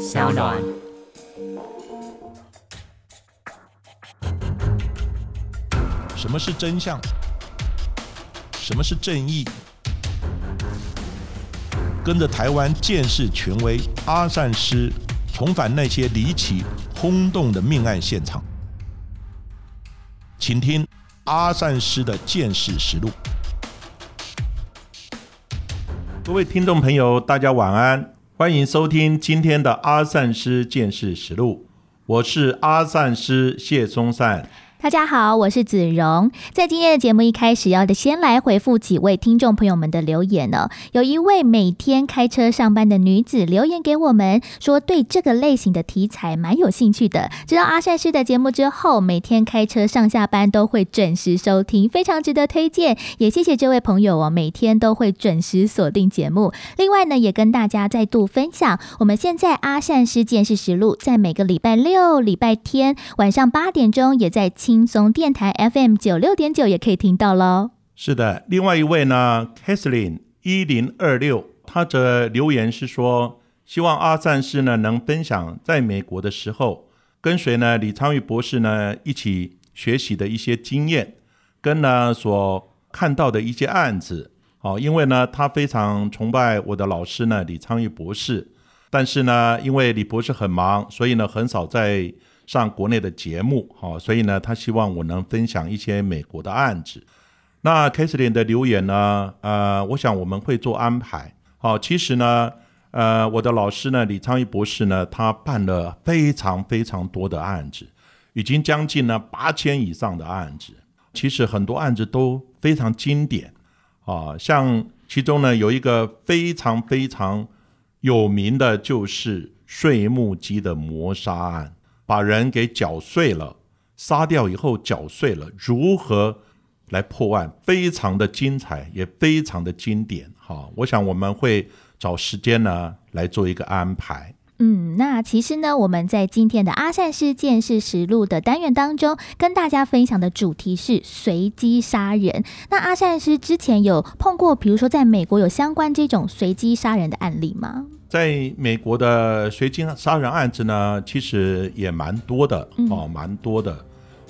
小暖。什么是真相？什么是正义？跟着台湾建识权威阿善师，重返那些离奇轰动的命案现场，请听阿善师的见识实录。各位听众朋友，大家晚安，欢迎收听今天的阿善师见识实录，我是阿善师谢松善。大家好，我是子荣。在今天的节目一开始，要先来回复几位听众朋友们的留言呢。有一位每天开车上班的女子留言给我们，说对这个类型的题材蛮有兴趣的。知道阿善师的节目之后，每天开车上下班都会准时收听，非常值得推荐。也谢谢这位朋友哦，每天都会准时锁定节目。另外呢，也跟大家再度分享，我们现在阿善师见识实录，在每个礼拜六、礼拜天晚上八点钟也在。轻松电台 FM 九六点九也可以听到喽。是的，另外一位呢，Kathleen 一零二六，他的留言是说，希望阿赞士呢能分享在美国的时候，跟随呢李昌钰博士呢一起学习的一些经验，跟呢所看到的一些案子。哦，因为呢他非常崇拜我的老师呢李昌钰博士，但是呢因为李博士很忙，所以呢很少在。上国内的节目，好，所以呢，他希望我能分享一些美国的案子。那 k a t h l e n 的留言呢，呃，我想我们会做安排。好，其实呢，呃，我的老师呢，李昌钰博士呢，他办了非常非常多的案子，已经将近呢八千以上的案子。其实很多案子都非常经典，啊，像其中呢有一个非常非常有名的，就是税木机的谋杀案。把人给搅碎了，杀掉以后搅碎了，如何来破案？非常的精彩，也非常的经典。哈，我想我们会找时间呢来做一个安排。嗯，那其实呢，我们在今天的阿善事件是实录的单元当中，跟大家分享的主题是随机杀人。那阿善师之前有碰过，比如说在美国有相关这种随机杀人的案例吗？在美国的随机杀人案子呢，其实也蛮多的哦，蛮多的。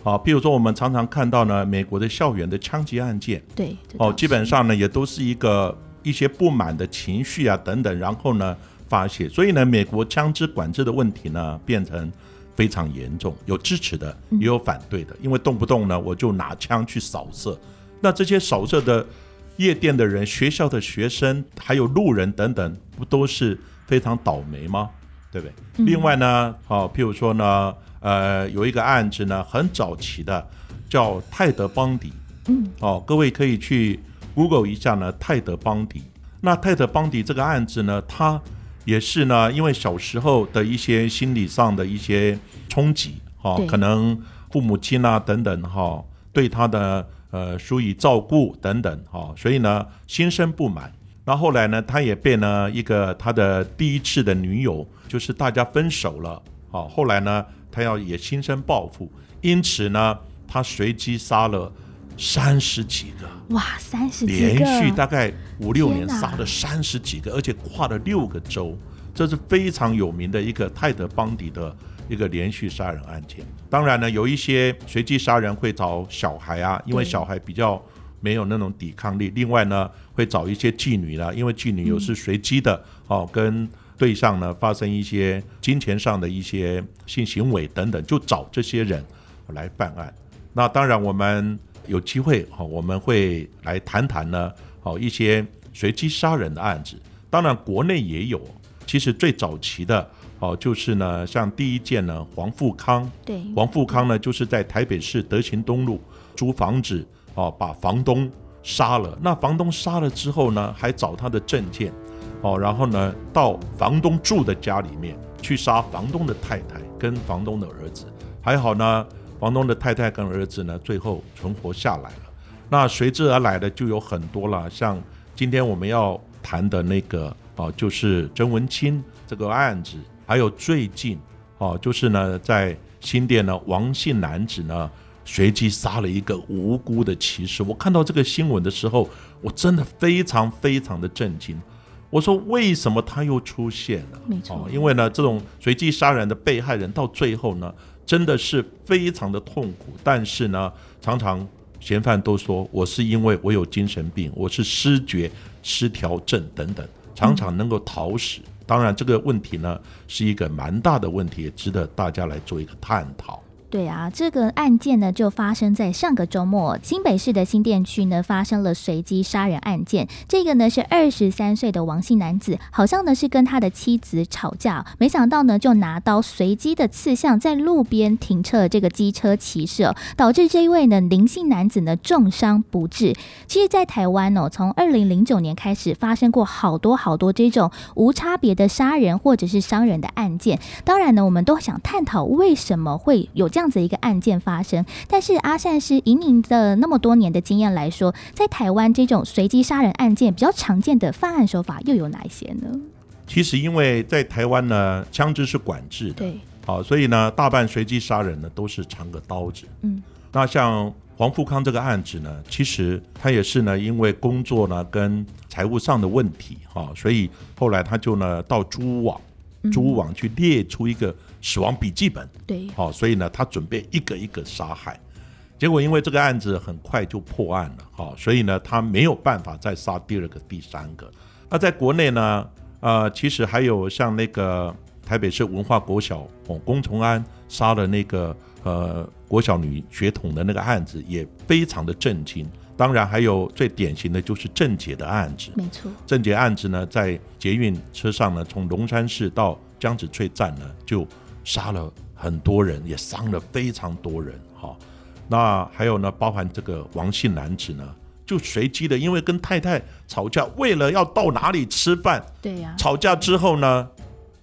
啊，比如说我们常常看到呢，美国的校园的枪击案件，对，哦，基本上呢也都是一个一些不满的情绪啊等等，然后呢发泄，所以呢，美国枪支管制的问题呢变成非常严重，有支持的，也有反对的，因为动不动呢我就拿枪去扫射，那这些扫射的。夜店的人、学校的学生，还有路人等等，不都是非常倒霉吗？对不对？另外呢，哦，譬如说呢，呃，有一个案子呢，很早期的，叫泰德邦迪。嗯。哦，各位可以去 Google 一下呢，泰德邦迪。那泰德邦迪这个案子呢，他也是呢，因为小时候的一些心理上的一些冲击，哈，可能父母亲啊等等，哈，对他的。呃，疏于照顾等等，哈，所以呢，心生不满。那后来呢，他也被呢一个他的第一次的女友，就是大家分手了，好，后来呢，他要也心生报复，因此呢，他随机杀了三十几个，哇，三十连续大概五六年杀了三十几个，而且跨了六个州，这是非常有名的一个泰德邦迪的。一个连续杀人案件，当然呢，有一些随机杀人会找小孩啊，因为小孩比较没有那种抵抗力。另外呢，会找一些妓女啦，因为妓女有是随机的哦，跟对象呢发生一些金钱上的一些性行为等等，就找这些人来办案。那当然，我们有机会哈，我们会来谈谈呢，好一些随机杀人的案子。当然，国内也有，其实最早期的。哦，就是呢，像第一件呢，黄富康，对，黄富康呢，就是在台北市德勤东路租房子，哦，把房东杀了。那房东杀了之后呢，还找他的证件，哦，然后呢，到房东住的家里面去杀房东的太太跟房东的儿子。还好呢，房东的太太跟儿子呢，最后存活下来了。那随之而来的就有很多了，像今天我们要谈的那个，哦，就是曾文清这个案子。还有最近，哦，就是呢，在新店呢，王姓男子呢，随机杀了一个无辜的骑士。我看到这个新闻的时候，我真的非常非常的震惊。我说为什么他又出现了？没错哦，因为呢，这种随机杀人的被害人到最后呢，真的是非常的痛苦。但是呢，常常嫌犯都说我是因为我有精神病，我是失觉失调症等等，常常能够逃死。当然，这个问题呢是一个蛮大的问题，值得大家来做一个探讨。对啊，这个案件呢就发生在上个周末，新北市的新店区呢发生了随机杀人案件。这个呢是二十三岁的王姓男子，好像呢是跟他的妻子吵架，没想到呢就拿刀随机的刺向在路边停车的这个机车骑士，导致这一位呢林姓男子呢重伤不治。其实，在台湾哦，从二零零九年开始发生过好多好多这种无差别的杀人或者是伤人的案件。当然呢，我们都想探讨为什么会有这样子一个案件发生。但是阿善师以您的那么多年的经验来说，在台湾这种随机杀人案件比较常见的犯案手法又有哪一些呢？其实，因为在台湾呢，枪支是管制的，对，好，所以呢，大半随机杀人呢都是藏个刀子。嗯，那像黄富康这个案子呢，其实他也是呢，因为工作呢跟财务上的问题哈、所以后来他就呢到蛛网，蛛网去列出一个死亡笔记本，对，好、所以呢他准备一个一个杀害。结果因为这个案子很快就破案了，好、所以呢他没有办法再杀第二个、第三个。那在国内呢，呃，其实还有像那个台北市文化国小哦，龚崇安杀了那个呃国小女学童的那个案子，也非常的震惊。当然，还有最典型的就是郑捷的案子。没错，郑捷案子呢，在捷运车上呢，从龙山市到江子翠站呢，就杀了很多人，也伤了非常多人。哈、那还有呢，包含这个王姓男子呢，就随机的，因为跟太太吵架，为了要到哪里吃饭，对呀、吵架之后呢，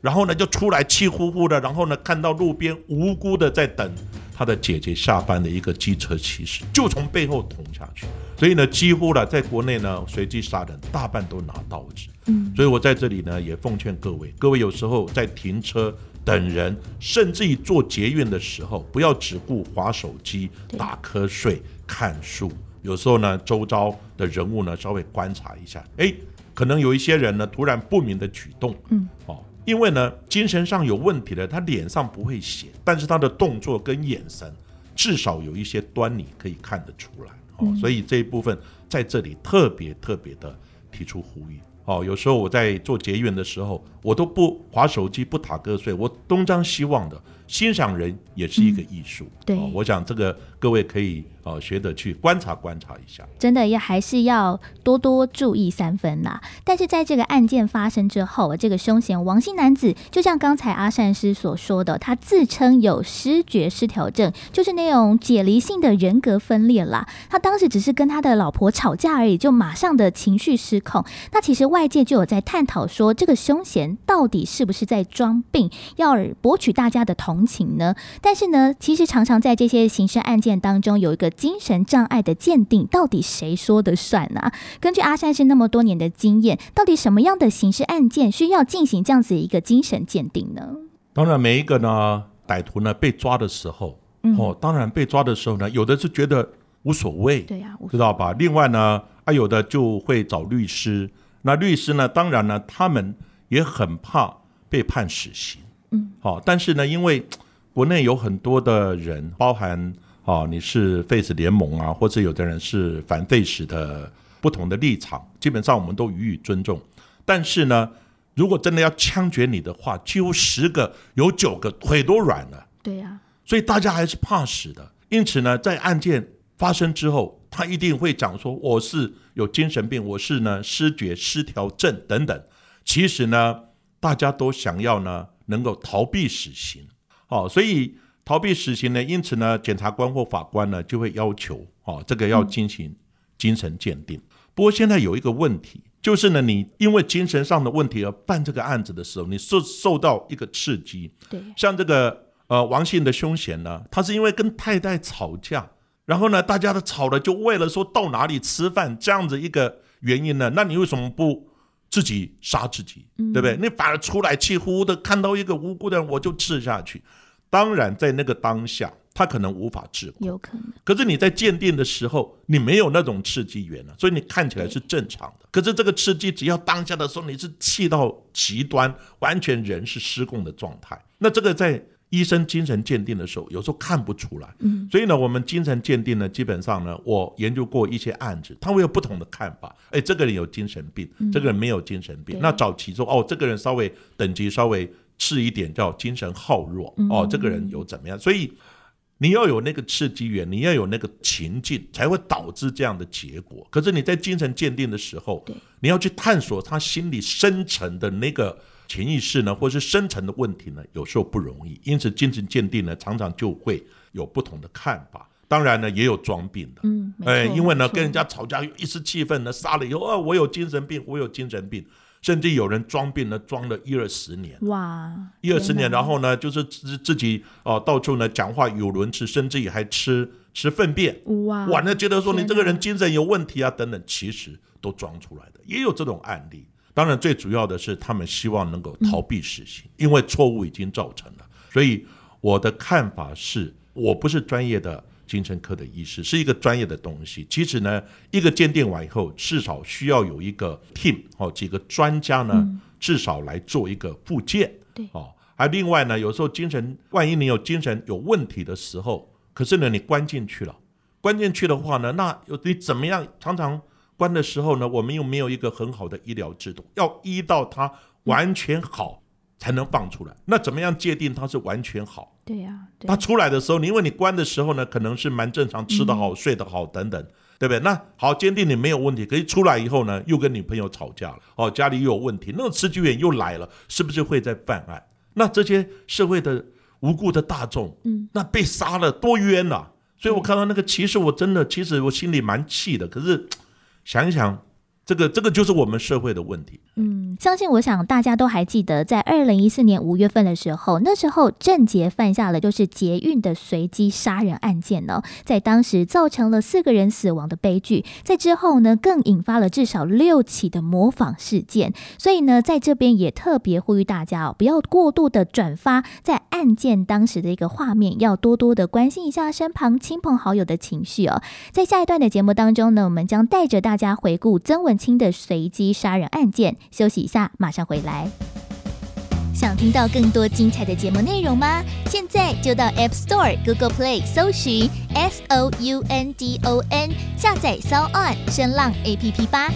然后呢就出来气呼呼的，然后呢看到路边无辜的在等他的姐姐下班的一个机车骑士，就从背后捅下去。所以呢，几乎呢在国内呢，随机杀人大半都拿刀子。嗯，所以我在这里呢也奉劝各位，各位有时候在停车。等人，甚至于做捷运的时候，不要只顾划手机、打瞌睡、看书。有时候呢，周遭的人物呢，稍微观察一下，哎，可能有一些人呢，突然不明的举动，嗯，哦，因为呢，精神上有问题的，他脸上不会写，但是他的动作跟眼神，至少有一些端倪可以看得出来，哦，所以这一部分在这里特别特别的提出呼吁。哦，有时候我在做结缘的时候，我都不划手机、不打瞌睡，我东张西望的欣赏人也是一个艺术。对哦我想这个各位可以呃学着去观察观察一下。真的要还是要多多注意三分啦。但是在这个案件发生之后，这个凶嫌王姓男子，就像刚才阿善师所说的，他自称有失觉失调症，就是那种解离性的人格分裂啦。他当时只是跟他的老婆吵架而已，就马上的情绪失控。那其实外界就有在探讨说，这个凶嫌到底是不是在装病，要博取大家的同情呢？但是呢，其实常常在这些刑事案件当中，有一个精神障碍的鉴定，到底谁说的算呢、根据阿善是那么多年的经验，到底什么样的刑事案件需要进行这样子一个精神鉴定呢？当然，每一个呢歹徒呢被抓的时候，嗯哦，当然被抓的时候呢，有的是觉得无所谓，对呀、我知道吧？另外呢，啊，有的就会找律师。那律师呢，当然呢，他们也很怕被判死刑。嗯，好、但是呢，因为国内有很多的人，包含哦，你是 Face 联盟啊，或者有的人是反 Face 的不同的立场，基本上我们都予以尊重。但是呢，如果真的要枪决你的话，几乎十个有九个腿都软了。对呀、所以大家还是怕死的。因此呢，在案件发生之后，他一定会讲说我是有精神病，我是呢失觉失调症等等。其实呢，大家都想要呢能够逃避死刑，哦，所以逃避死刑呢，因此呢，检察官或法官呢就会要求哦，这个要进行精神鉴定。不过现在有一个问题，就是呢，你因为精神上的问题而办这个案子的时候，你受受到一个刺激，对，像这个呃王姓的凶嫌呢，他是因为跟太太吵架，然后呢，大家都吵了，就为了说到哪里吃饭这样子一个原因呢，那你为什么不自己杀自己，对不对？你反而出来气呼呼的看到一个无辜的人，我就刺下去。当然，在那个当下，他可能无法治控。有可能。可是你在鉴定的时候，你没有那种刺激源了，所以你看起来是正常的。可是这个刺激只要当下的时候，你是气到极端，完全人是失控的状态。那这个在医生精神鉴定的时候，有时候看不出来。嗯，所以呢，我们精神鉴定呢，基本上呢，我研究过一些案子，他会有不同的看法。哎，这个人有精神病，这个人没有精神病。对那早期说，哦，这个人稍微等级稍微次一点，叫精神好弱。哦，这个人有怎么样？所以你要有那个刺激源，你要有那个情境，才会导致这样的结果。可是你在精神鉴定的时候，你要去探索他心里深层的那个潜意识呢，或是深层的问题呢，有时候不容易。因此，精神鉴定呢，常常就会有不同的看法。当然呢，也有装病的。嗯，没哎，错因为呢，跟人家吵架一时气愤呢，杀了以后啊，我有精神病，我有精神病，甚至有人装病呢，装了一二十年。哇，一二十年，然后呢，就是自自己哦、到处呢讲话语无伦次，甚至于还吃吃粪便，哇哇，那觉得说你这个人精神有问题啊，等等，其实都装出来的，也有这种案例。当然，最主要的是他们希望能够逃避死刑，因为错误已经造成了。所以我的看法是，我不是专业的精神科的医师，是一个专业的东西。其实呢，一个鉴定完以后，至少需要有一个 team 哦，几个专家呢，至少来做一个复健。对哦，还另外呢，有时候精神，万一你有精神有问题的时候，可是呢，你关进去了，关进去的话呢，那有你怎么样？常常关的时候呢，我们又没有一个很好的医疗制度，要医到他完全好才能放出来。那怎么样界定他是完全好？对呀，对他出来的时候，你因为你关的时候呢，可能是蛮正常，吃得好、睡得好等等，对不对？那好，坚定你没有问题，可是出来以后呢，又跟女朋友吵架了，哦，家里又有问题，那个刺激源又来了，是不是会在犯案？那这些社会的无辜的大众，嗯，那被杀了多冤呐、所以我看到那个，其实我真的，其实我心里蛮气的。可是 想一想，这个这个就是我们社会的问题。嗯，相信我想大家都还记得，在二零一四年五月份的时候，那时候郑捷犯下了就是捷运的随机杀人案件呢，在当时造成了四个人死亡的悲剧，在之后呢，更引发了至少六起的模仿事件。所以呢，在这边也特别呼吁大家哦，不要过度的转发在案件当时的一个画面，要多多的关心一下身旁亲朋好友的情绪哦。在下一段的节目当中呢，我们将带着大家回顾曾文轻的随机杀人案件。休息一下，马上回来。想听到更多精彩的节目内容吗？现在就到 App Store、Google Play 搜寻 S O U N D O N，下载 s o On 声浪 APP 吧。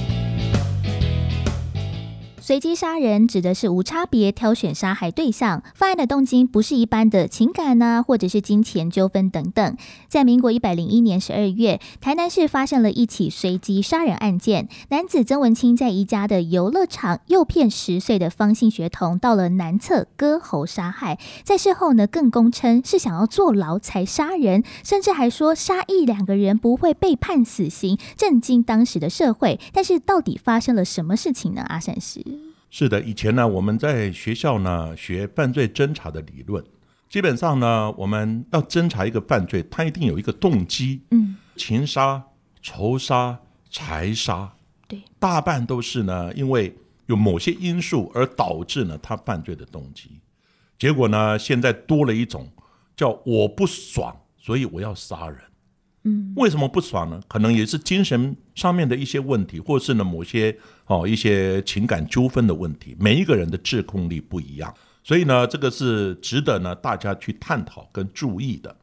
随机杀人指的是无差别挑选杀害对象，犯案的动机不是一般的情感呢、或者是金钱纠纷等等。在民国一百零一年十二月，台南市发生了一起随机杀人案件，男子曾文清在宜家的游乐场诱骗十岁的方姓学童到了南侧割喉杀害，在事后呢更供称是想要坐牢才杀人，甚至还说杀一两个人不会被判死刑，震惊当时的社会。但是到底发生了什么事情呢？阿善师。是的，以前呢，我们在学校呢学犯罪侦查的理论，基本上呢，我们要侦查一个犯罪，它一定有一个动机，嗯，情杀、仇杀、财杀，对，大半都是呢，因为有某些因素而导致呢他犯罪的动机。结果呢，现在多了一种叫我不爽，所以我要杀人。嗯，为什么不爽呢？可能也是精神上面的一些问题，或是呢某些哦一些情感纠纷的问题。每一个人的自控力不一样，所以呢，这个是值得呢大家去探讨跟注意的。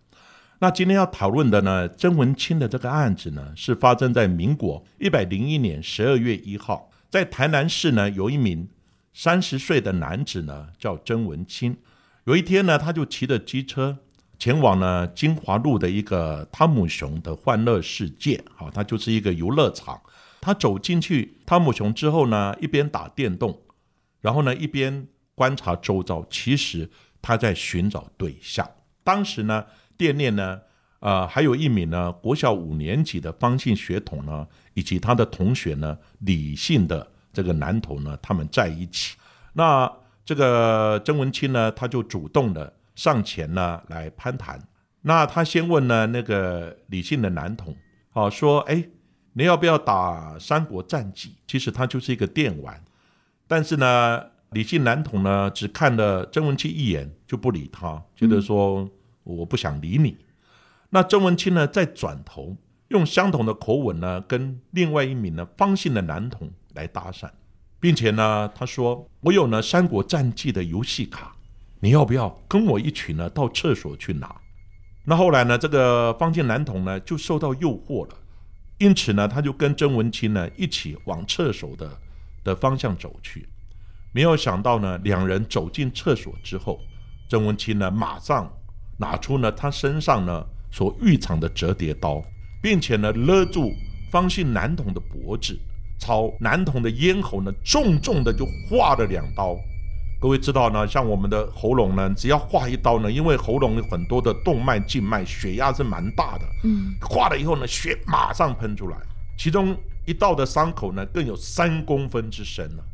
那今天要讨论的呢，曾文清的这个案子呢，是发生在民国一百零一年十二月一号，在台南市呢，有一名三十岁的男子呢，叫曾文清。有一天呢，他就骑着机车前往呢金华路的一个汤姆熊的欢乐世界，好，它就是一个游乐场。他走进去汤姆熊之后呢，一边打电动，然后呢一边观察周遭。其实他在寻找对象。当时呢，店内呢，呃，还有一名呢国小五年级的方姓血统呢，以及他的同学呢李姓的这个男童呢，他们在一起。那这个曾文清呢，他就主动的上前呢来攀谈。那他先问呢那个李姓的男童，好、说，哎，你要不要打《三国战记》？其实它就是一个电玩，但是呢，李姓男童呢只看了曾文清一眼就不理他，觉得说、我不想理你。那曾文清呢，再转头用相同的口吻呢，跟另外一名呢方姓的男童来搭讪，并且呢，他说：“我有呢《三国战记》的游戏卡，你要不要跟我一起呢到厕所去拿？”那后来呢，这个方姓男童呢就受到诱惑了，因此呢，他就跟曾文清呢一起往厕所的的方向走去。没有想到呢，两人走进厕所之后，曾文清呢马上拿出呢他身上呢。所预藏的折叠刀，并且呢勒住方姓男童的脖子，朝男童的咽喉呢重重的就划了两刀。各位知道呢，像我们的喉咙呢，只要划一刀呢，因为喉咙有很多的动脉、静脉，血压是蛮大的。嗯，划了以后呢，血马上喷出来，其中一道的伤口呢，更有三公分之深了，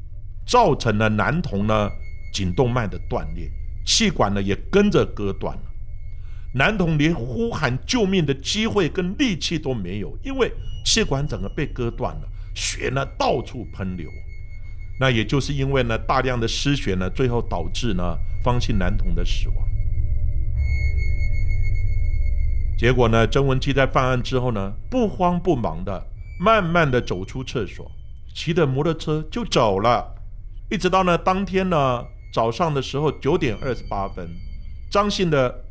造成了男童呢颈动脉的断裂，气管呢也跟着割断了。男童连呼喊救命的机会跟力气都没有，因为气管整个被割断了，血呢到处喷流。那也就是因为呢大量的失血呢，最后导致呢方姓男童的死亡。结果呢，曾文基在犯案之后呢，不慌不忙的，慢慢的走出厕所，骑着摩托车就走了。一直到呢当天呢早上的时候九点二十八分，张姓的。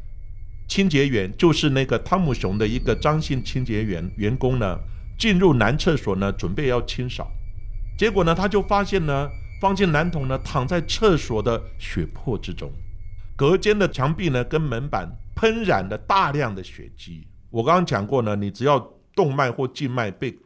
清洁员就是那个汤姆熊的一个张姓清洁员员工呢，进入男厕所呢，准备要清扫，结果呢，他就发现呢，方姓男童呢躺在厕所的血泊之中，隔间的墙壁呢跟门板喷染了大量的血迹。我刚刚讲过呢，你只要动脉或静脉被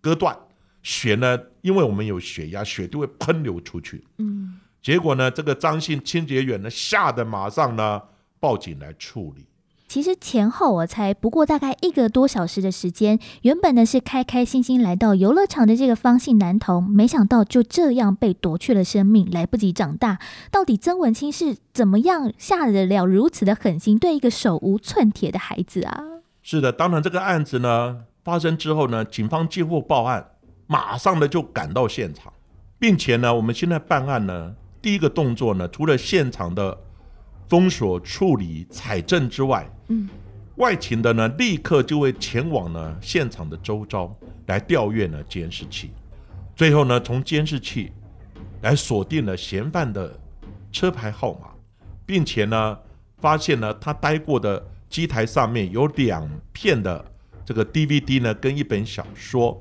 割断，血呢，因为我们有血压，血就会喷流出去。嗯，结果呢，这个张姓清洁员呢吓得马上呢报警来处理。其实前后我才不过大概一个多小时的时间，原本呢是开开心心来到游乐场的这个方姓男童，没想到就这样被夺去了生命，来不及长大。到底曾文清是怎么样下得了如此的狠心，对一个手无寸铁的孩子啊？是的，当然这个案子呢发生之后呢，警方接获报案，马上的就赶到现场，并且呢，我们现在办案呢，第一个动作呢，除了现场的。封锁、处理、采证之外，嗯，外勤的呢，立刻就会前往呢现场的周遭来调阅呢监视器，最后呢，从监视器来锁定了嫌犯的车牌号码，并且呢，发现呢他待过的机台上面有两片的这个 DVD 呢，跟一本小说。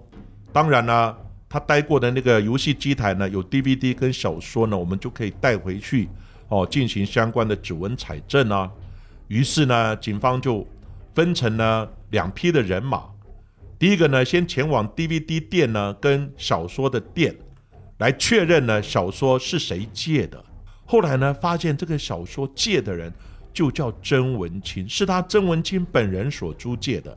当然呢，他待过的那个游戏机台呢，有 DVD 跟小说呢，我们就可以带回去。哦，进行相关的指纹采证啊。于是呢，警方就分成了两批的人马。第一个呢，先前往 DVD 店呢，跟小说的店来确认呢，小说是谁借的。后来呢，发现这个小说借的人就叫曾文清，是他曾文清本人所租借的。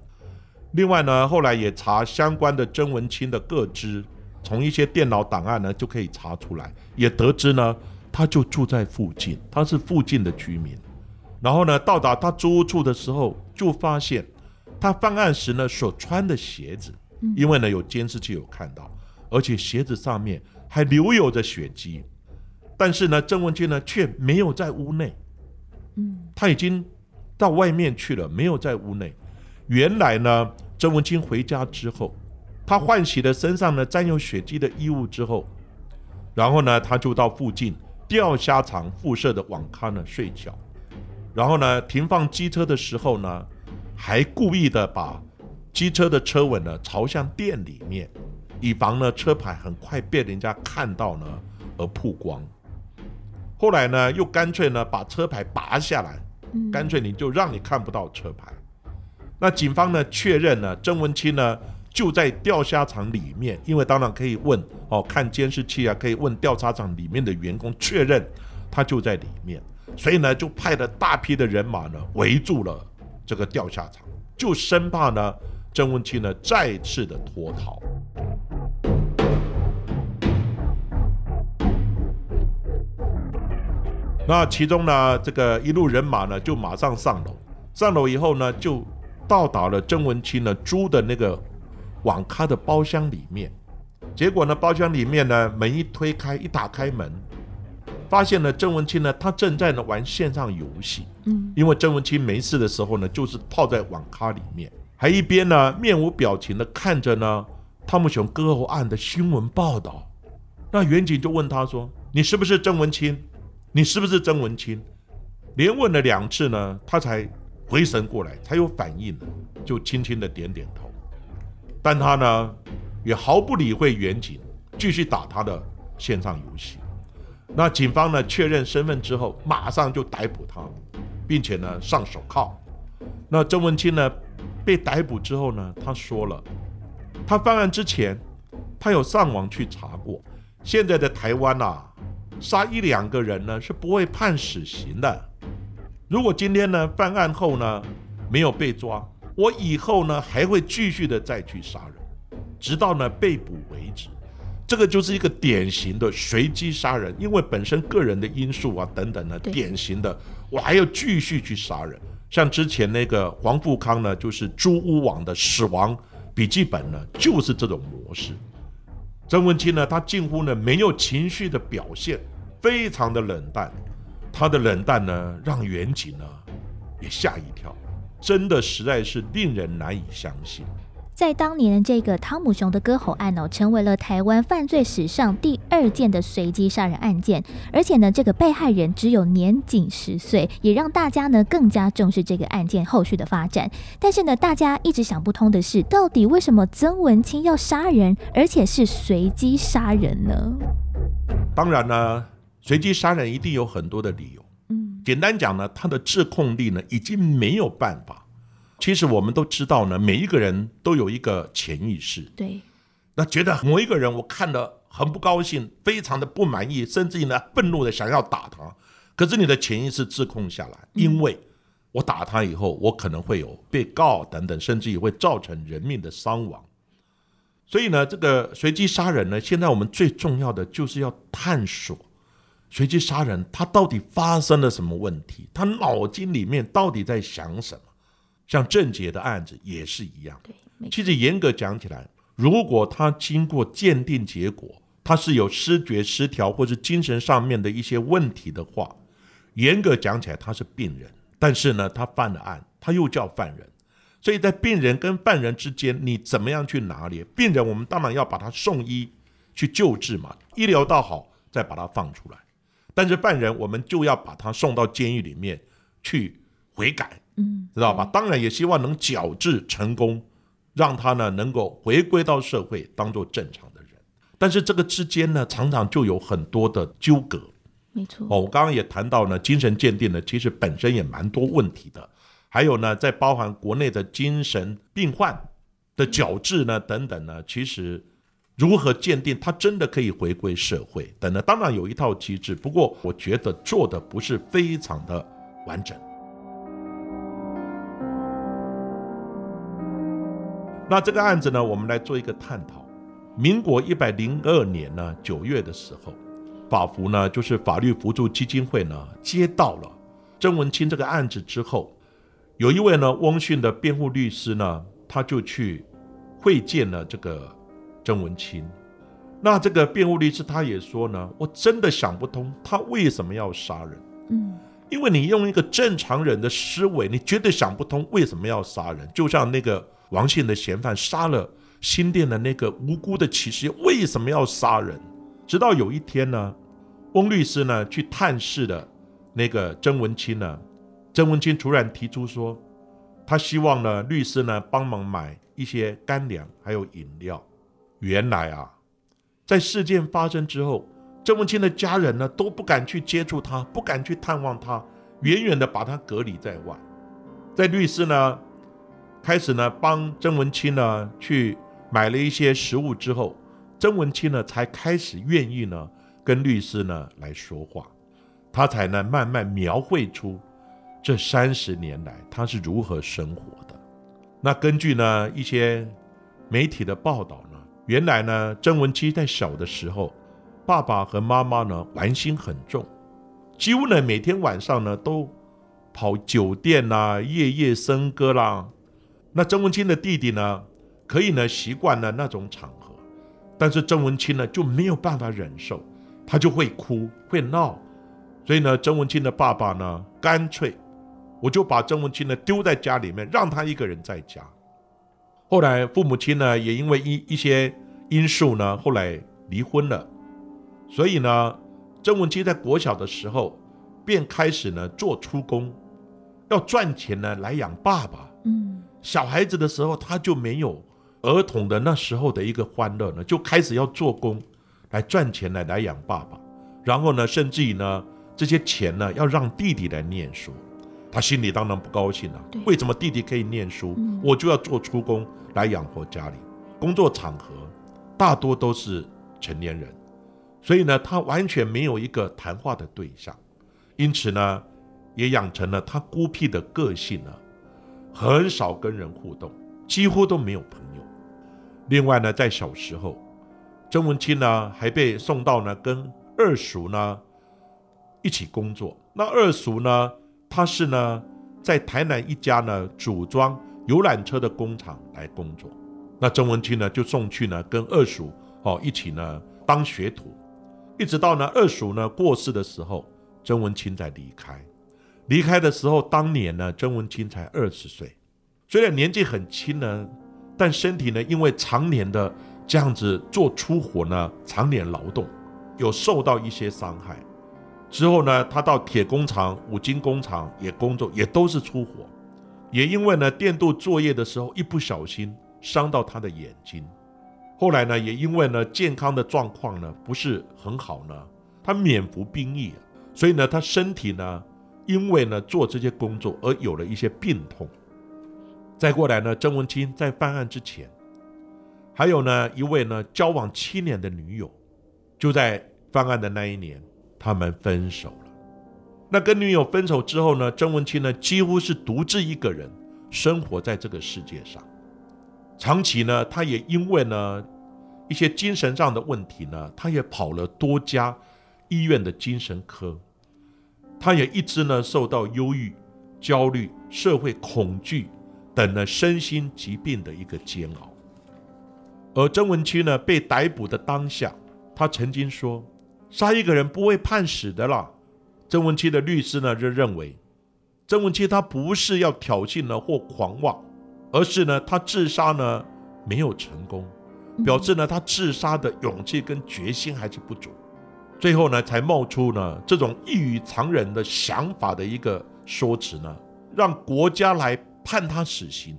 另外呢，后来也查相关的曾文清的个资，从一些电脑档案呢，就可以查出来，也得知呢。他就住在附近，他是附近的居民。然后呢，到达他租屋处的时候，就发现他犯案时呢所穿的鞋子，因为呢有监视器有看到，而且鞋子上面还留有着血迹。但是呢，郑文清呢却没有在屋内，嗯，他已经到外面去了，没有在屋内。原来呢，郑文清回家之后，他换洗了身上呢沾有血迹的衣物之后，然后呢，他就到附近。钓虾场附设的网咖呢睡觉，然后呢停放机车的时候呢，还故意的把机车的车尾呢朝向店里面，以防呢车牌很快被人家看到呢而曝光。后来呢又干脆呢把车牌拔下来，干脆你就让你看不到车牌。那警方呢确认呢曾文清呢。就在钓虾场里面，因为当然可以问哦，看监视器啊，可以问调查场里面的员工确认他就在里面，所以呢，就派了大批的人马呢围住了这个钓虾场，就生怕呢郑文清呢再次的脱逃。那其中呢，这个一路人马呢就马上上楼，上楼以后呢，就到达了郑文清呢租的那个。网咖的包厢里面，结果呢，包厢里面呢，门一推开，一打开门，发现了郑文清呢，他正在呢玩线上游戏。嗯，因为郑文清没事的时候呢，就是泡在网咖里面，还一边呢面无表情的看着呢汤姆熊割喉案的新闻报道。那远景就问他说：“你是不是郑文清？你是不是郑文清？”连问了两次呢，他才回神过来，才有反应呢，就轻轻的点点头。但他呢也毫不理会远景，继续打他的线上游戏。那警方呢确认身份之后，马上就逮捕他，并且呢上手铐。那郑文清呢被逮捕之后呢，他说了，他犯案之前，他有上网去查过，现在的台湾啊，杀一两个人呢是不会判死刑的。如果今天呢犯案后呢没有被抓，我以后呢还会继续的再去杀人，直到呢被捕为止。这个就是一个典型的随机杀人，因为本身个人的因素啊等等呢，典型的我还要继续去杀人。像之前那个黄富康呢，就是租屋网的死亡笔记本呢，就是这种模式。曾文清呢，他近乎呢没有情绪的表现，非常的冷淡。他的冷淡呢，让远景呢也吓一跳，真的实在是令人难以相信。在当年这个汤姆熊的割喉案哦，成为了台湾犯罪史上第二件的随机杀人案件，而且呢，这个被害人只有年仅十岁，也让大家呢更加重视这个案件后续的发展。但是呢，大家一直想不通的是，到底为什么曾文清要杀人，而且是随机杀人呢？当然呢，随机杀人一定有很多的理由。嗯，简单讲呢，他的自控力呢已经没有办法。其实我们都知道呢，每一个人都有一个潜意识，对，那觉得某一个人我看了很不高兴，非常的不满意，甚至于呢愤怒的想要打他。可是你的潜意识自控下来，因为我打他以后，我可能会有被告等等，甚至于会造成人命的伤亡。所以呢，这个随机杀人呢，现在我们最重要的就是要探索随机杀人他到底发生了什么问题，他脑筋里面到底在想什么。像郑杰的案子也是一样。其实严格讲起来，如果他经过鉴定结果，他是有失觉失调或者精神上面的一些问题的话，严格讲起来他是病人。但是呢，他犯了案，他又叫犯人，所以在病人跟犯人之间，你怎么样去拿捏？病人我们当然要把他送医去救治嘛，医疗到好再把他放出来。但是犯人我们就要把他送到监狱里面去悔改，嗯，知道吧？当然也希望能矫治成功，让他呢能够回归到社会，当做正常的人。但是这个之间呢，常常就有很多的纠葛没错，哦。我刚刚也谈到呢，精神鉴定呢，其实本身也蛮多问题的。还有呢，在包含国内的精神病患的矫治呢等等呢，其实如何鉴定他真的可以回归社会等等，当然有一套机制，不过我觉得做的不是非常的完整。那这个案子呢，我们来做一个探讨。民国一百零二年呢九月的时候，法服呢就是法律扶助基金会呢接到了曾文清这个案子之后，有一位呢翁迅的辩护律师呢，他就去会见了这个曾文清。那这个辩护律师他也说呢，我真的想不通他为什么要杀人。嗯，因为你用一个正常人的思维，你绝对想不通为什么要杀人。就像那个王姓的嫌犯杀了新店的那个无辜的骑士，为什么要杀人？直到有一天呢，翁律师呢去探视的那个曾文清呢，曾文清突然提出说，他希望呢律师呢帮忙买一些干粮还有饮料。原来啊，在事件发生之后，郑文清的家人呢都不敢去接触他，不敢去探望他，远远的把他隔离在外。在律师呢开始呢帮曾文清呢去买了一些食物之后，曾文清呢才开始愿意呢跟律师呢来说话，他才呢慢慢描绘出这三十年来他是如何生活的。那根据呢一些媒体的报道呢，原来呢曾文清在小的时候，爸爸和妈妈呢玩心很重，几乎呢每天晚上呢都跑酒店啦、夜夜笙歌啦。那曾文清的弟弟呢，可以呢习惯了那种场合，但是曾文清呢就没有办法忍受，他就会哭会闹，所以呢，曾文清的爸爸呢，干脆我就把曾文清呢丢在家里面，让他一个人在家。后来父母亲呢，也因为一一些因素呢，后来离婚了。所以呢，曾文清在国小的时候便开始呢做出工，要赚钱呢来养爸爸。嗯，小孩子的时候他就没有儿童的那时候的一个欢乐呢，就开始要做工来赚钱来来养爸爸。然后呢，甚至于呢，这些钱呢要让弟弟来念书，他心里当然不高兴了。为什么弟弟可以念书，我就要做出工来养活家里？工作场合大多都是成年人。所以呢，他完全没有一个谈话的对象，因此呢，也养成了他孤僻的个性呢，很少跟人互动，几乎都没有朋友。另外呢，在小时候，曾文清呢还被送到呢跟二叔呢一起工作。那二叔呢，他是呢在台南一家呢组装游览车的工厂来工作。那曾文清呢就送去呢跟二叔哦一起呢当学徒。一直到呢二叔呢过世的时候，曾文清才离开。离开的时候，当年呢曾文清才二十岁，虽然年纪很轻呢，但身体呢因为常年的这样子做粗活呢，常年劳动，有受到一些伤害。之后呢，他到铁工厂、五金工厂也工作，也都是粗活，也因为呢电镀作业的时候一不小心伤到他的眼睛。后来呢，也因为呢健康的状况呢不是很好呢，他免服兵役，所以呢他身体呢因为呢做这些工作而有了一些病痛。再过来呢，郑文清在犯案之前，还有呢一位呢交往七年的女友，就在犯案的那一年，他们分手了。那跟女友分手之后呢，郑文清呢几乎是独自一个人生活在这个世界上。长期呢，他也因为呢一些精神上的问题呢，他也跑了多家医院的精神科，他也一直呢受到忧郁、焦虑、社会恐惧等呢身心疾病的一个煎熬。而曾文清呢被逮捕的当下，他曾经说：“杀一个人不会判死的啦。”曾文清的律师呢就认为，曾文清他不是要挑衅呢或狂妄。而是呢，他自杀呢没有成功，表示呢他自杀的勇气跟决心还是不足，最后呢才冒出呢这种异于常人的想法的一个说辞呢，让国家来判他死刑，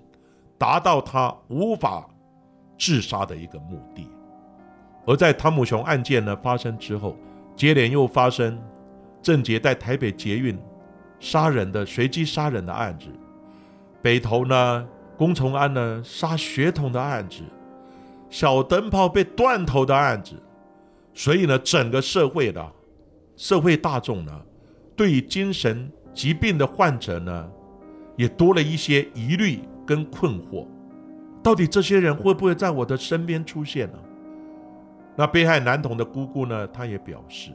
达到他无法自杀的一个目的。而在汤姆熊案件呢发生之后，接连又发生郑捷在台北捷运杀人的随机杀人的案子，北投呢。龚崇安呢杀血统的案子，小灯泡被断头的案子，所以呢，整个社会的社会大众呢，对于精神疾病的患者呢，也多了一些疑虑跟困惑。到底这些人会不会在我的身边出现呢？那被害男童的姑姑呢，她也表示，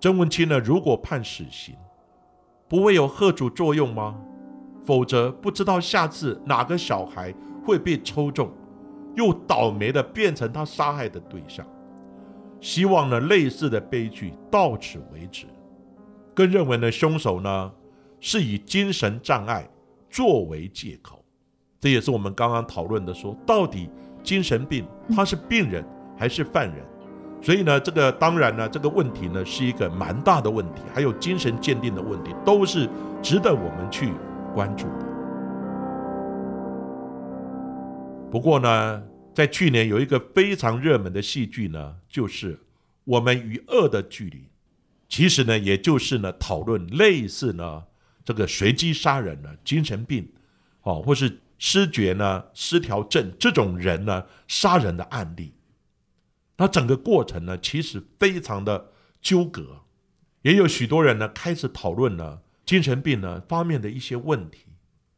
曾文清呢，如果判死刑，不会有贺主作用吗？否则，不知道下次哪个小孩会被抽中，又倒霉的变成他杀害的对象。希望呢，类似的悲剧到此为止。更认为呢，凶手呢是以精神障碍作为借口。这也是我们刚刚讨论的，说到底精神病他是病人还是犯人？所以呢，这个当然呢，这个问题呢是一个蛮大的问题，还有精神鉴定的问题，都是值得我们去。关注的。不过呢，在去年有一个非常热门的戏剧呢，就是《我们与恶的距离》。其实呢，也就是呢，讨论类似呢这个随机杀人呢、精神病哦，或是失觉呢、失调症这种人呢杀人的案例。那整个过程呢，其实非常的纠葛，也有许多人呢开始讨论呢。精神病呢方面的一些问题，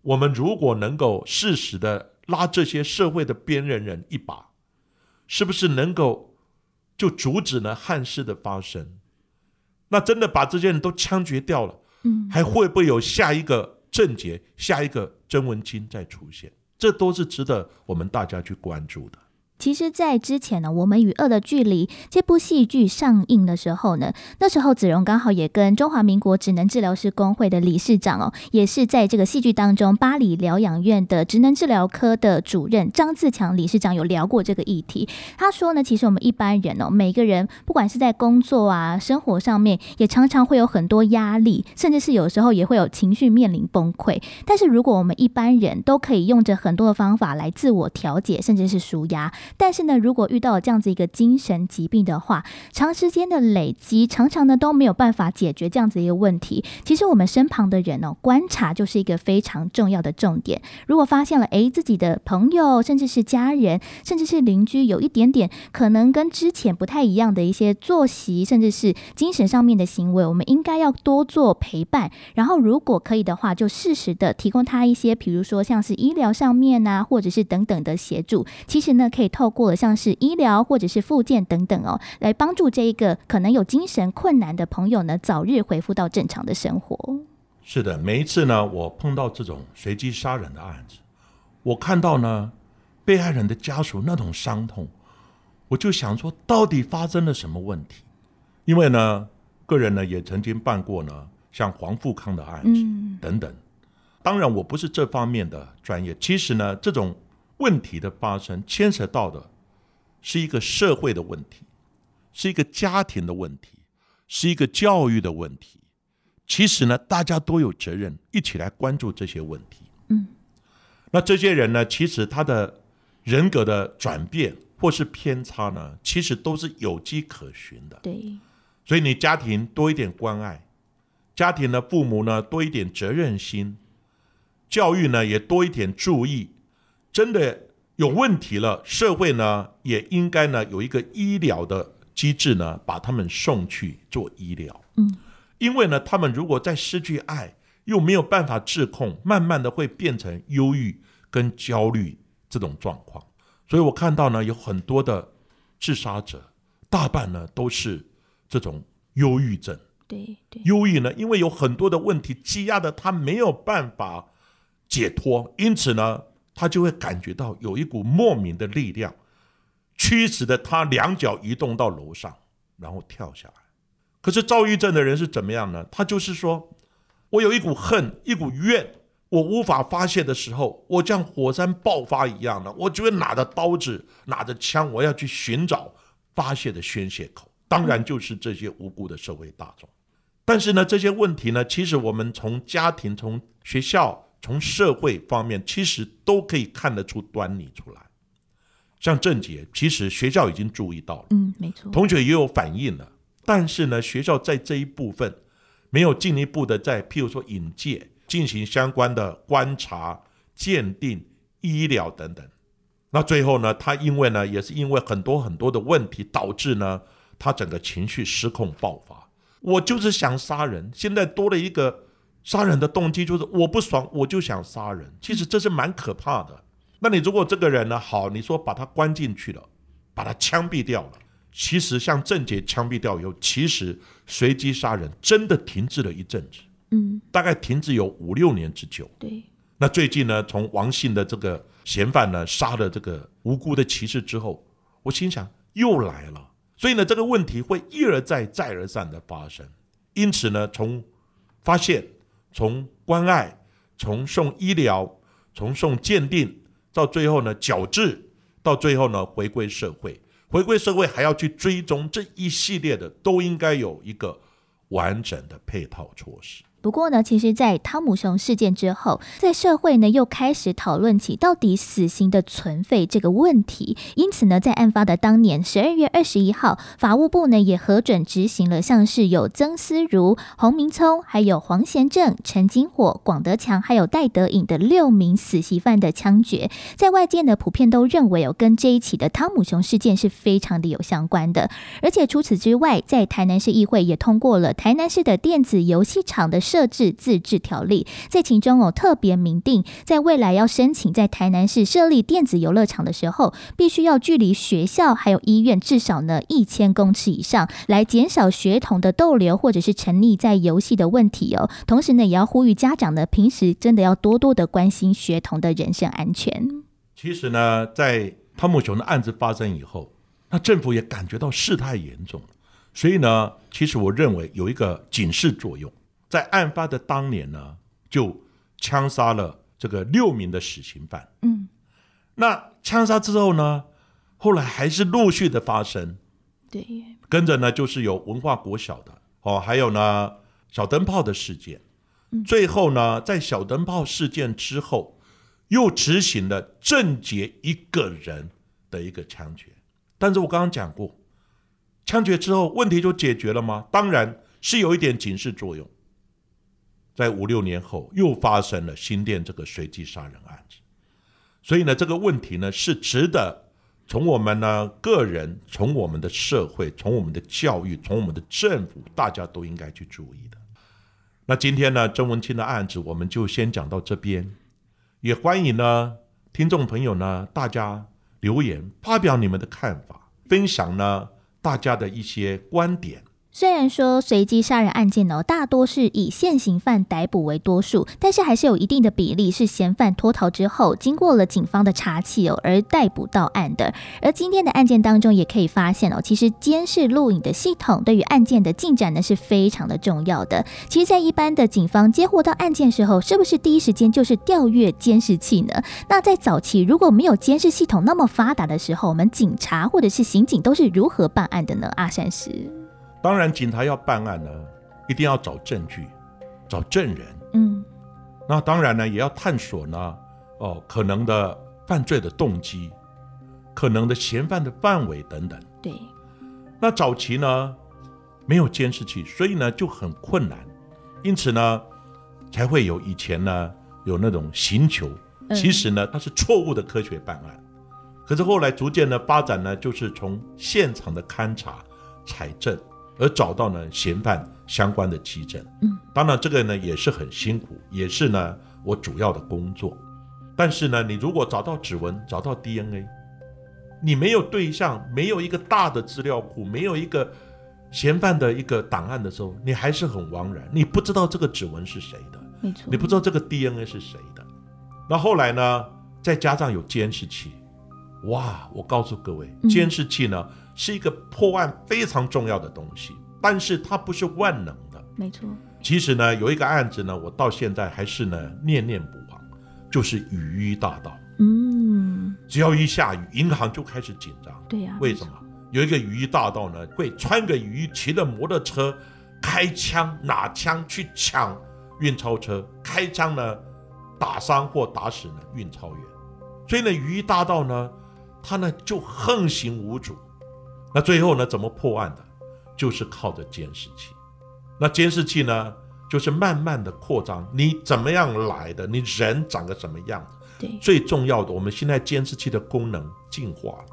我们如果能够适时的拉这些社会的边缘人一把，是不是能够就阻止呢憾事的发生？那真的把这些人都枪决掉了，嗯，还会不会有下一个郑捷、下一个曾文清再出现？这都是值得我们大家去关注的。其实，在之前呢，我们与恶的距离这部戏剧上映的时候呢，那时候子荣刚好也跟中华民国职能治疗师工会的理事长哦，也是在这个戏剧当中，巴黎疗养院的职能治疗科的主任张自强理事长有聊过这个议题。他说呢，其实我们一般人哦，每个人不管是在工作啊、生活上面，也常常会有很多压力，甚至是有时候也会有情绪面临崩溃。但是如果我们一般人都可以用着很多的方法来自我调节，甚至是舒压。但是呢，如果遇到这样子一个精神疾病的话，长时间的累积，常常呢都没有办法解决这样子一个问题。其实我们身旁的人哦，观察就是一个非常重要的重点。如果发现了，诶，自己的朋友，甚至是家人，甚至是邻居，有一点点可能跟之前不太一样的一些作息，甚至是精神上面的行为，我们应该要多做陪伴。然后，如果可以的话，就适时的提供他一些，比如说像是医疗上面啊，或者是等等的协助。其实呢，可以。透过像是医疗或者是复健等等哦，来帮助这一个可能有精神困难的朋友呢，早日恢复到正常的生活。是的，每一次呢，我碰到这种随机杀人的案子，我看到呢，被害人的家属那种伤痛，我就想说，到底发生了什么问题？因为呢，个人呢也曾经办过呢，像黄富康的案子等等。当然，我不是这方面的专业。其实呢，这种。问题的发生牵扯到的是一个社会的问题，是一个家庭的问题，是一个教育的问题。其实呢，大家都有责任一起来关注这些问题。嗯，那这些人呢，其实他的人格的转变或是偏差呢，其实都是有迹可循的。对，所以你家庭多一点关爱，家庭的父母呢多一点责任心，教育呢也多一点注意。真的有问题了，社会呢也应该呢有一个医疗的机制呢，把他们送去做医疗。嗯，因为呢，他们如果在失去爱，又没有办法自控，慢慢的会变成忧郁跟焦虑这种状况。所以我看到呢，有很多的自杀者，大半呢都是这种忧郁症。对对，忧郁呢，因为有很多的问题积压的，他没有办法解脱，因此呢。他就会感觉到有一股莫名的力量，驱使的他两脚移动到楼上，然后跳下来。可是躁郁症的人是怎么样呢？他就是说，我有一股恨，一股怨，我无法发泄的时候，我像火山爆发一样的，我就会拿着刀子，拿着枪，我要去寻找发泄的宣泄口。当然就是这些无辜的社会大众。但是呢，这些问题呢，其实我们从家庭、从学校。从社会方面，其实都可以看得出端倪出来。像郑杰，其实学校已经注意到了，嗯，没错，同学也有反应了。但是呢，学校在这一部分没有进一步的在，譬如说引介进行相关的观察、鉴定、医疗等等。那最后呢，他因为呢，也是因为很多很多的问题，导致呢，他整个情绪失控爆发。我就是想杀人，现在多了一个。杀人的动机就是我不爽，我就想杀人。其实这是蛮可怕的。那你如果这个人呢，好，你说把他关进去了，把他枪毙掉了。其实像郑杰枪毙掉以后，其实随机杀人真的停滞了一阵子，嗯，大概停滞有五六年之久。对。那最近呢，从王姓的这个嫌犯呢杀了这个无辜的骑士之后，我心想又来了。所以呢，这个问题会一而再、再而三的发生。因此呢，从发现。从关爱，从送医疗，从送鉴定，到最后呢矫治，到最后呢回归社会，回归社会还要去追踪这一系列的，都应该有一个完整的配套措施。不过呢，其实，在汤姆熊事件之后，在社会呢又开始讨论起到底死刑的存废这个问题。因此呢，在案发的当年十二月二十一号，法务部呢也核准执行了像是有曾思如、洪明聪、还有黄贤正、陈金火、广德强还有戴德颖的六名死刑犯的枪决。在外界呢普遍都认为哦，跟这一起的汤姆熊事件是非常的有相关的。而且除此之外，在台南市议会也通过了台南市的电子游戏场的。设置自治条例，在其中哦特别明定，在未来要申请在台南市设立电子游乐场的时候，必须要距离学校还有医院至少呢一千公尺以上，来减少学童的逗留或者是沉溺在游戏的问题哦。同时呢，也要呼吁家长呢，平时真的要多多的关心学童的人身安全。其实呢，在汤姆熊的案子发生以后，那政府也感觉到事态严重，所以呢，其实我认为有一个警示作用，在案发的当年呢，就枪杀了这个六名的死刑犯。嗯，那枪杀之后呢，后来还是陆续的发生，对，跟着呢就是有文化国小的哦，还有呢小灯泡的事件。最后呢，在小灯泡事件之后，又执行了郑杰一个人的一个枪决。但是我刚刚讲过，枪决之后问题就解决了吗？当然是有一点警示作用。在五六年后，又发生了新店这个随机杀人案子，所以呢，这个问题呢是值得从我们呢个人、从我们的社会、从我们的教育、从我们的政府，大家都应该去注意的。那今天呢，郑文清的案子我们就先讲到这边，也欢迎呢听众朋友呢大家留言发表你们的看法，分享呢大家的一些观点。虽然说随机杀人案件呢，大多是以现行犯逮捕为多数，但是还是有一定的比例是嫌犯脱逃之后，经过了警方的查缉哦，而逮捕到案的。而今天的案件当中，也可以发现哦，其实监视录影的系统对于案件的进展呢是非常的重要的。其实，在一般的警方接获到案件时候，是不是第一时间就是调阅监视器呢？那在早期如果没有监视系统那么发达的时候，我们警察或者是刑警都是如何办案的呢？阿善师。当然，警察要办案呢，一定要找证据，找证人。嗯，那当然呢，也要探索呢，哦，可能的犯罪的动机，可能的嫌犯的范围等等。对。那早期呢，没有监视器，所以呢就很困难，因此呢，才会有以前呢有那种刑求，其实呢它是错误的科学办案。可是后来逐渐的发展呢，就是从现场的勘查、采证。而找到呢嫌犯相关的基证，嗯，当然这个呢也是很辛苦，也是呢我主要的工作。但是呢，你如果找到指纹，找到 DNA，你没有对象，没有一个大的资料库，没有一个嫌犯的一个档案的时候，你还是很茫然，你不知道这个指纹是谁的，没错，你不知道这个 DNA 是谁的。那后来呢，再加上有监视器，哇，我告诉各位，监视器呢。是一个破案非常重要的东西，但是它不是万能的。没错。其实呢，有一个案子呢，我到现在还是呢念念不忘，就是雨衣大盗。嗯。只要一下雨，银行就开始紧张。对呀。为什么？有一个雨衣大盗呢，会穿个雨衣，骑着摩托车，开枪拿枪去抢运钞车，开枪呢打伤或打死呢运钞员。所以呢，雨衣大盗呢，他呢就横行无阻。那最后呢？怎么破案的？就是靠着监视器。那监视器呢？就是慢慢的扩张。你怎么样来的？你人长个什么样子？对。最重要的，我们现在监视器的功能进化了，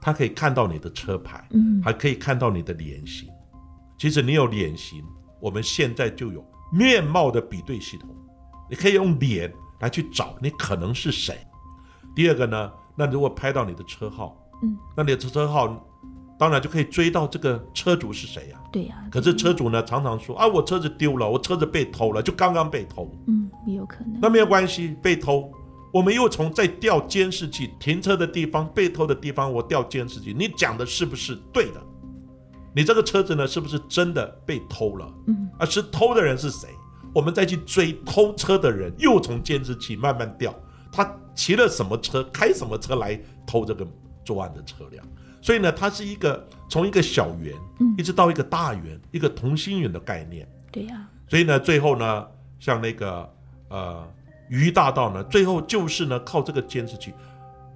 它可以看到你的车牌，嗯，还可以看到你的脸型。其实你有脸型，我们现在就有面貌的比对系统，你可以用脸来去找你可能是谁。第二个呢？那如果拍到你的车号，嗯，那你的车号。当然就可以追到这个车主是谁呀？对呀。可是车主呢，常常说啊，我车子丢了，我车子被偷了，就刚刚被偷。嗯，也有可能。那没有关系，被偷，我们又从再调监视器，停车的地方、被偷的地方，我调监视器。你讲的是不是对的？你这个车子呢，是不是真的被偷了？嗯。而是偷的人是谁？我们再去追偷车的人，又从监视器慢慢调，他骑了什么车，开什么车来偷这个作案的车辆？所以呢，它是一个从一个小圆，嗯，一直到一个大圆，一个同心圆的概念。对呀。所以呢，最后呢，像那个呃，鱼大道呢，最后就是呢，靠这个监视器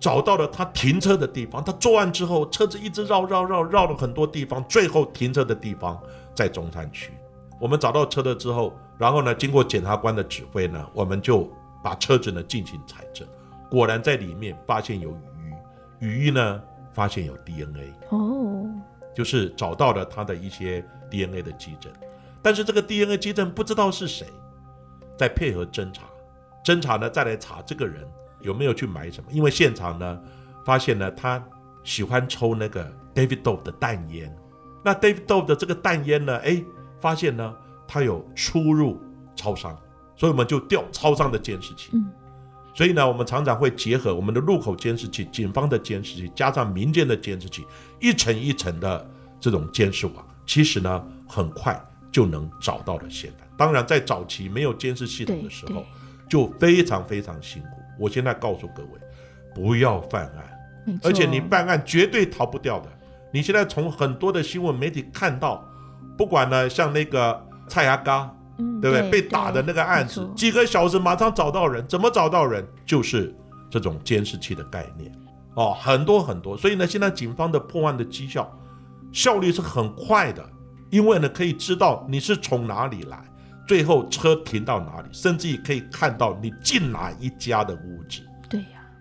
找到了他停车的地方。他作案之后，车子一直绕绕绕绕了很多地方，最后停车的地方在中山区。我们找到车了之后，然后呢，经过检察官的指挥呢，我们就把车子呢进行采证，果然在里面发现有鱼，鱼呢。发现有 DNA 哦，就是找到了他的一些 DNA 的基证，但是这个 DNA 基证不知道是谁，在配合侦查，侦查呢再来查这个人有没有去买什么，因为现场呢发现呢他喜欢抽那个 David Doe 的淡烟，那 David Doe 的这个淡烟呢，哎，发现呢他有出入超商，所以我们就调超商的监视器，嗯，所以呢，我们常常会结合我们的路口监视器、警方的监视器，加上民间的监视器，一层一层的这种监视网，其实呢，很快就能找到了嫌犯。当然，在早期没有监视系统的时候，就非常非常辛苦。我现在告诉各位，不要犯案，而且你办案绝对逃不掉的。你现在从很多的新闻媒体看到，不管呢，像那个蔡阿嘎。对不对？被打的那个案子，几个小时马上找到人，怎么找到人？就是这种监视器的概念哦，很多很多。所以呢，现在警方的破案的绩效效率是很快的，因为呢可以知道你是从哪里来，最后车停到哪里，甚至于可以看到你进哪一家的屋子。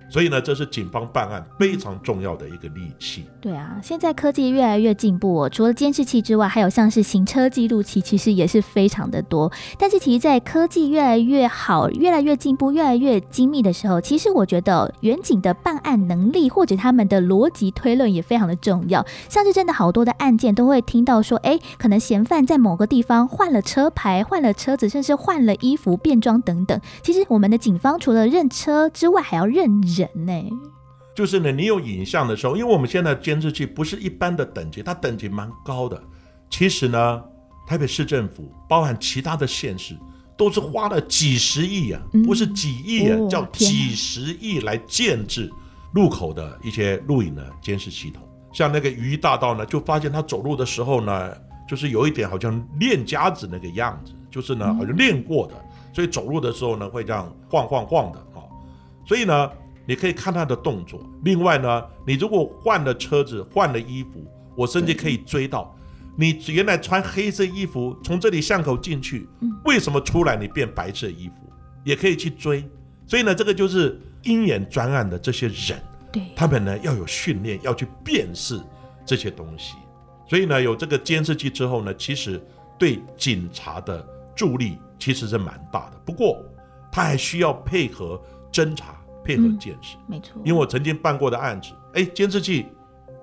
所以呢，这是警方办案非常重要的一个利器。对啊，现在科技越来越进步哦，除了监视器之外，还有像是行车记录器，其实也是非常的多。但是，其实，在科技越来越好、越来越进步、越来越精密的时候，其实我觉得远景的办案能力或者他们的逻辑推论也非常的重要。像是真的好多的案件都会听到说，哎，可能嫌犯在某个地方换了车牌、换了车子，甚至换了衣服、变装等等。其实，我们的警方除了认车之外，还要认。人呢，就是呢，你有影像的时候，因为我们现在监视器不是一般的等级，它等级蛮高的。其实呢，台北市政府包含其他的县市，都是花了几十亿啊，不是几亿啊，叫几十亿来建制路口的一些录影的监视系统。像那个鱼大道呢，就发现他走路的时候呢，就是有一点好像练家子那个样子，就是呢好像练过的，所以走路的时候呢会这样晃晃晃的啊，所以呢。你可以看他的动作。另外呢，你如果换了车子、换了衣服，我甚至可以追到你原来穿黑色衣服从这里巷口进去，为什么出来你变白色衣服，也可以去追。所以呢，这个就是鹰眼专案的这些人，对，他们呢要有训练，要去辨识这些东西。所以呢，有这个监视器之后呢，其实对警察的助力其实是蛮大的。不过，他还需要配合侦查。配合监视，没错。因为我曾经办过的案子，哎，监视器，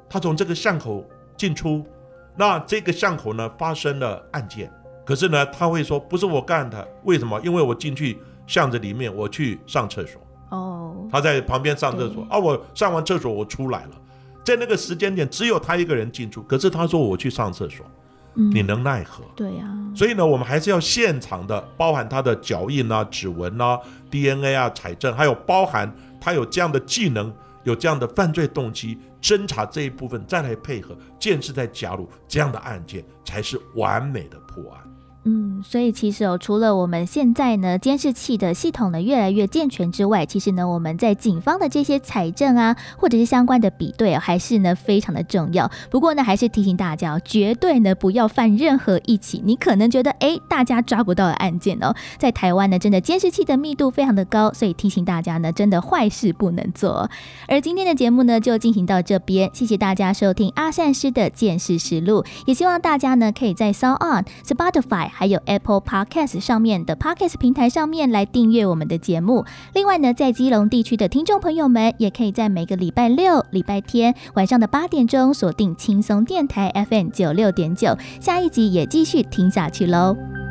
他从这个巷口进出，那这个巷口呢发生了案件，可是呢他会说不是我干的，为什么？因为我进去巷子里面，我去上厕所。哦。他在旁边上厕所，啊，我上完厕所我出来了，在那个时间点只有他一个人进出，可是他说我去上厕所。你能奈何？对呀，所以呢，我们还是要现场的，包含他的脚印啊、指纹啊、DNA 啊、采证，还有包含他有这样的技能、有这样的犯罪动机，侦查这一部分，再来配合，建制再加入这样的案件，才是完美的破案。嗯，所以其实哦，除了我们现在呢监视器的系统呢越来越健全之外，其实呢我们在警方的这些采证啊，或者是相关的比对，还是呢非常的重要。不过呢，还是提醒大家哦，绝对呢不要犯任何一起你可能觉得哎大家抓不到的案件哦。在台湾呢，真的监视器的密度非常的高，所以提醒大家呢，真的坏事不能做。而今天的节目呢就进行到这边，谢谢大家收听阿善师的见识实录，也希望大家呢可以在 s o n On Spotify。还有 Apple Podcast 上面的 Podcast 平台上面来订阅我们的节目。另外呢，在基隆地区的听众朋友们，也可以在每个礼拜六、礼拜天晚上的八点钟锁定轻松电台 FM 九六点九，下一集也继续听下去喽。